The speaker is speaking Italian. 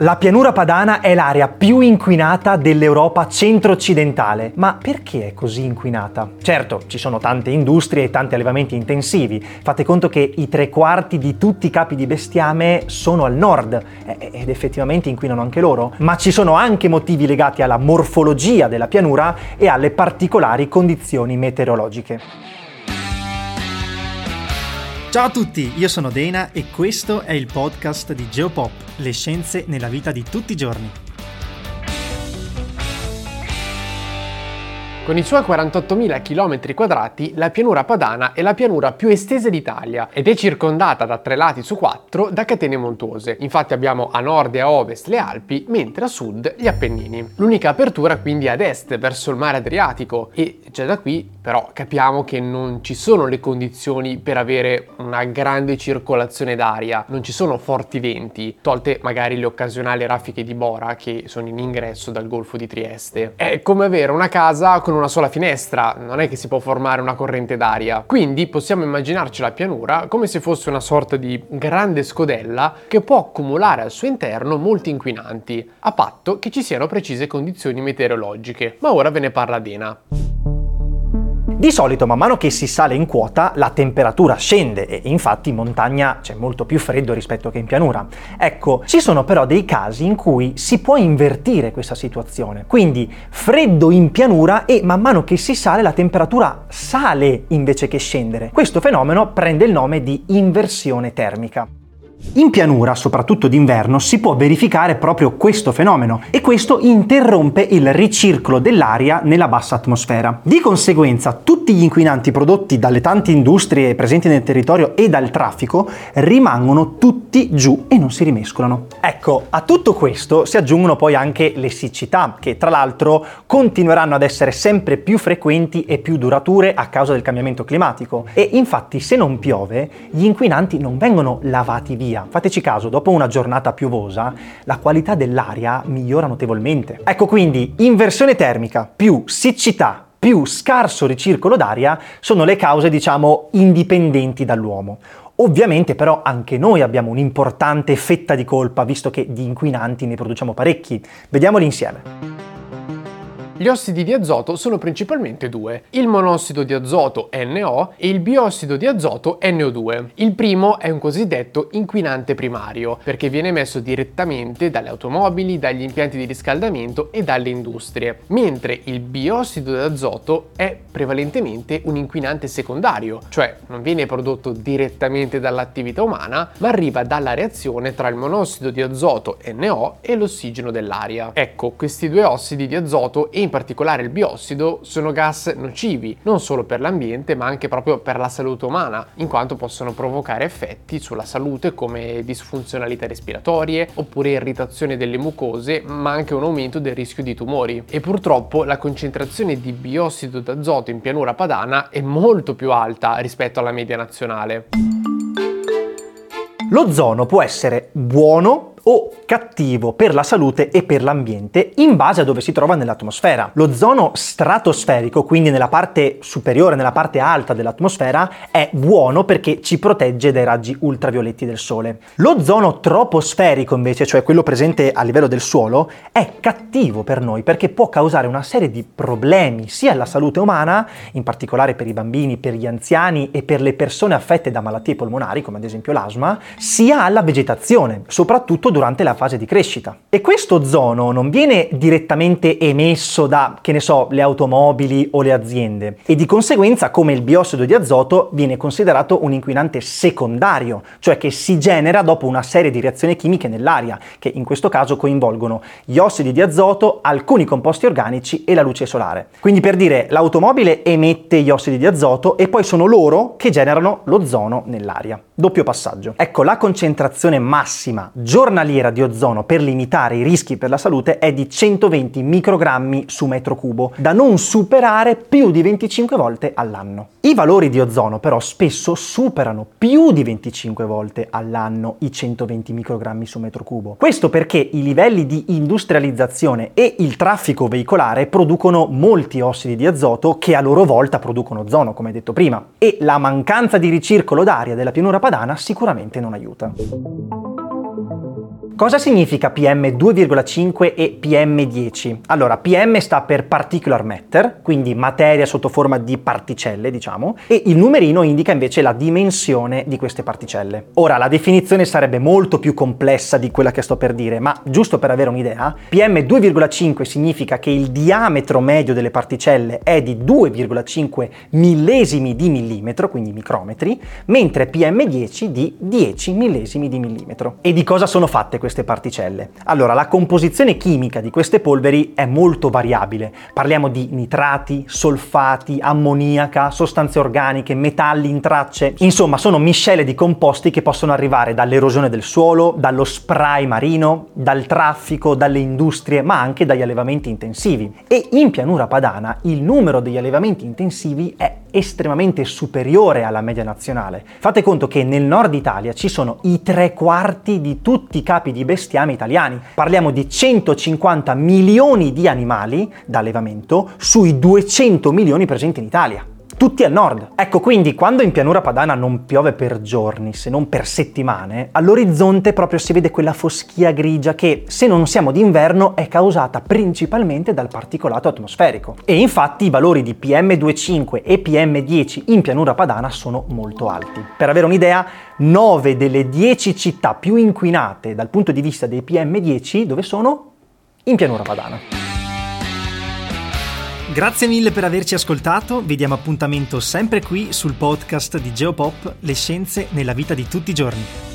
La pianura padana è l'area più inquinata dell'Europa centro-occidentale. Ma perché è così inquinata? Certo, ci sono tante industrie e tanti allevamenti intensivi. Fate conto che i tre quarti di tutti i capi di bestiame sono al nord ed effettivamente inquinano anche loro. Ma ci sono anche motivi legati alla morfologia della pianura e alle particolari condizioni meteorologiche. Ciao a tutti, io sono Dena e questo è il podcast di Geopop, le scienze nella vita di tutti i giorni. Con i suoi 48.000 km quadrati, la pianura padana è la pianura più estesa d'Italia ed è circondata da tre lati su quattro da catene montuose. Infatti abbiamo a nord e a ovest le Alpi, mentre a sud gli Appennini. L'unica apertura quindi è ad est, verso il mare Adriatico e già da qui però capiamo che non ci sono le condizioni per avere una grande circolazione d'aria, non ci sono forti venti, tolte magari le occasionali raffiche di Bora che sono in ingresso dal Golfo di Trieste. È come avere una casa con una sola finestra, non è che si può formare una corrente d'aria. Quindi possiamo immaginarci la pianura come se fosse una sorta di grande scodella che può accumulare al suo interno molti inquinanti, a patto che ci siano precise condizioni meteorologiche. Ma ora ve ne parla Dena. Di solito man mano che si sale in quota la temperatura scende e infatti in montagna c'è molto più freddo rispetto che in pianura. Ecco, ci sono però dei casi in cui si può invertire questa situazione. Quindi freddo in pianura e man mano che si sale la temperatura sale invece che scendere. Questo fenomeno prende il nome di inversione termica. In pianura, soprattutto d'inverno, si può verificare proprio questo fenomeno e questo interrompe il ricircolo dell'aria nella bassa atmosfera. Di conseguenza, tutti gli inquinanti prodotti dalle tante industrie presenti nel territorio e dal traffico rimangono tutti giù e non si rimescolano. Ecco, a tutto questo si aggiungono poi anche le siccità, che tra l'altro continueranno ad essere sempre più frequenti e più durature a causa del cambiamento climatico. E infatti, se non piove, gli inquinanti non vengono lavati via via. Fateci caso, dopo una giornata piovosa, la qualità dell'aria migliora notevolmente. Ecco quindi, inversione termica più siccità più scarso ricircolo d'aria sono le cause, diciamo, indipendenti dall'uomo. Ovviamente però anche noi abbiamo un'importante fetta di colpa, visto che di inquinanti ne produciamo parecchi. Vediamoli insieme. Gli ossidi di azoto sono principalmente due, il monossido di azoto NO e il biossido di azoto NO2. Il primo è un cosiddetto inquinante primario, perché viene emesso direttamente dalle automobili, dagli impianti di riscaldamento e dalle industrie, mentre il biossido di azoto è prevalentemente un inquinante secondario, cioè non viene prodotto direttamente dall'attività umana, ma arriva dalla reazione tra il monossido di azoto NO e l'ossigeno dell'aria. Ecco, questi due ossidi di azoto e in particolare il biossido sono gas nocivi non solo per l'ambiente ma anche proprio per la salute umana, in quanto possono provocare effetti sulla salute come disfunzionalità respiratorie oppure irritazione delle mucose, ma anche un aumento del rischio di tumori. E purtroppo la concentrazione di biossido d'azoto in pianura padana è molto più alta rispetto alla media nazionale. L'ozono può essere buono o cattivo per la salute e per l'ambiente in base a dove si trova nell'atmosfera. L'ozono stratosferico, quindi nella parte superiore, nella parte alta dell'atmosfera, è buono perché ci protegge dai raggi ultravioletti del Sole. L'ozono troposferico invece, cioè quello presente a livello del suolo, è cattivo per noi perché può causare una serie di problemi sia alla salute umana, in particolare per i bambini, per gli anziani e per le persone affette da malattie polmonari, come ad esempio l'asma, sia alla vegetazione, soprattutto durante la fase di crescita. E questo ozono non viene direttamente emesso da, che ne so, le automobili o le aziende e di conseguenza come il biossido di azoto viene considerato un inquinante secondario, cioè che si genera dopo una serie di reazioni chimiche nell'aria, che in questo caso coinvolgono gli ossidi di azoto, alcuni composti organici e la luce solare. Quindi per dire, l'automobile emette gli ossidi di azoto e poi sono loro che generano l'ozono nell'aria. Doppio passaggio. Ecco, la concentrazione massima giornaliera giornaliera di ozono per limitare i rischi per la salute è di 120 microgrammi su metro cubo, da non superare più di 25 volte all'anno. I valori di ozono però spesso superano più di 25 volte all'anno i 120 microgrammi su metro cubo. Questo perché i livelli di industrializzazione e il traffico veicolare producono molti ossidi di azoto che a loro volta producono ozono, come detto prima, e la mancanza di ricircolo d'aria della pianura padana sicuramente non aiuta. Cosa significa PM2,5 e PM10? Allora, PM sta per particular matter, quindi materia sotto forma di particelle, diciamo, e il numerino indica invece la dimensione di queste particelle. Ora, la definizione sarebbe molto più complessa di quella che sto per dire, ma giusto per avere un'idea, PM2,5 significa che il diametro medio delle particelle è di 2,5 millesimi di millimetro, quindi micrometri, mentre PM10 di 10 millesimi di millimetro. E di cosa sono fatte queste queste particelle? Allora, la composizione chimica di queste polveri è molto variabile. Parliamo di nitrati, solfati, ammoniaca, sostanze organiche, metalli in tracce. Insomma, sono miscele di composti che possono arrivare dall'erosione del suolo, dallo spray marino, dal traffico, dalle industrie, ma anche dagli allevamenti intensivi. E in pianura padana il numero degli allevamenti intensivi è estremamente superiore alla media nazionale. Fate conto che nel nord Italia ci sono i tre quarti di tutti i capi di bestiame italiani. Parliamo di 150 milioni di animali da allevamento sui 200 milioni presenti in Italia tutti al nord. Ecco quindi quando in pianura padana non piove per giorni, se non per settimane, all'orizzonte proprio si vede quella foschia grigia che, se non siamo d'inverno, è causata principalmente dal particolato atmosferico. E infatti i valori di PM2,5 e PM10 in pianura padana sono molto alti. Per avere un'idea, 9 delle 10 città più inquinate dal punto di vista dei PM10 dove sono? In pianura padana. Grazie mille per averci ascoltato, vi diamo appuntamento sempre qui sul podcast di Geopop, le scienze nella vita di tutti i giorni.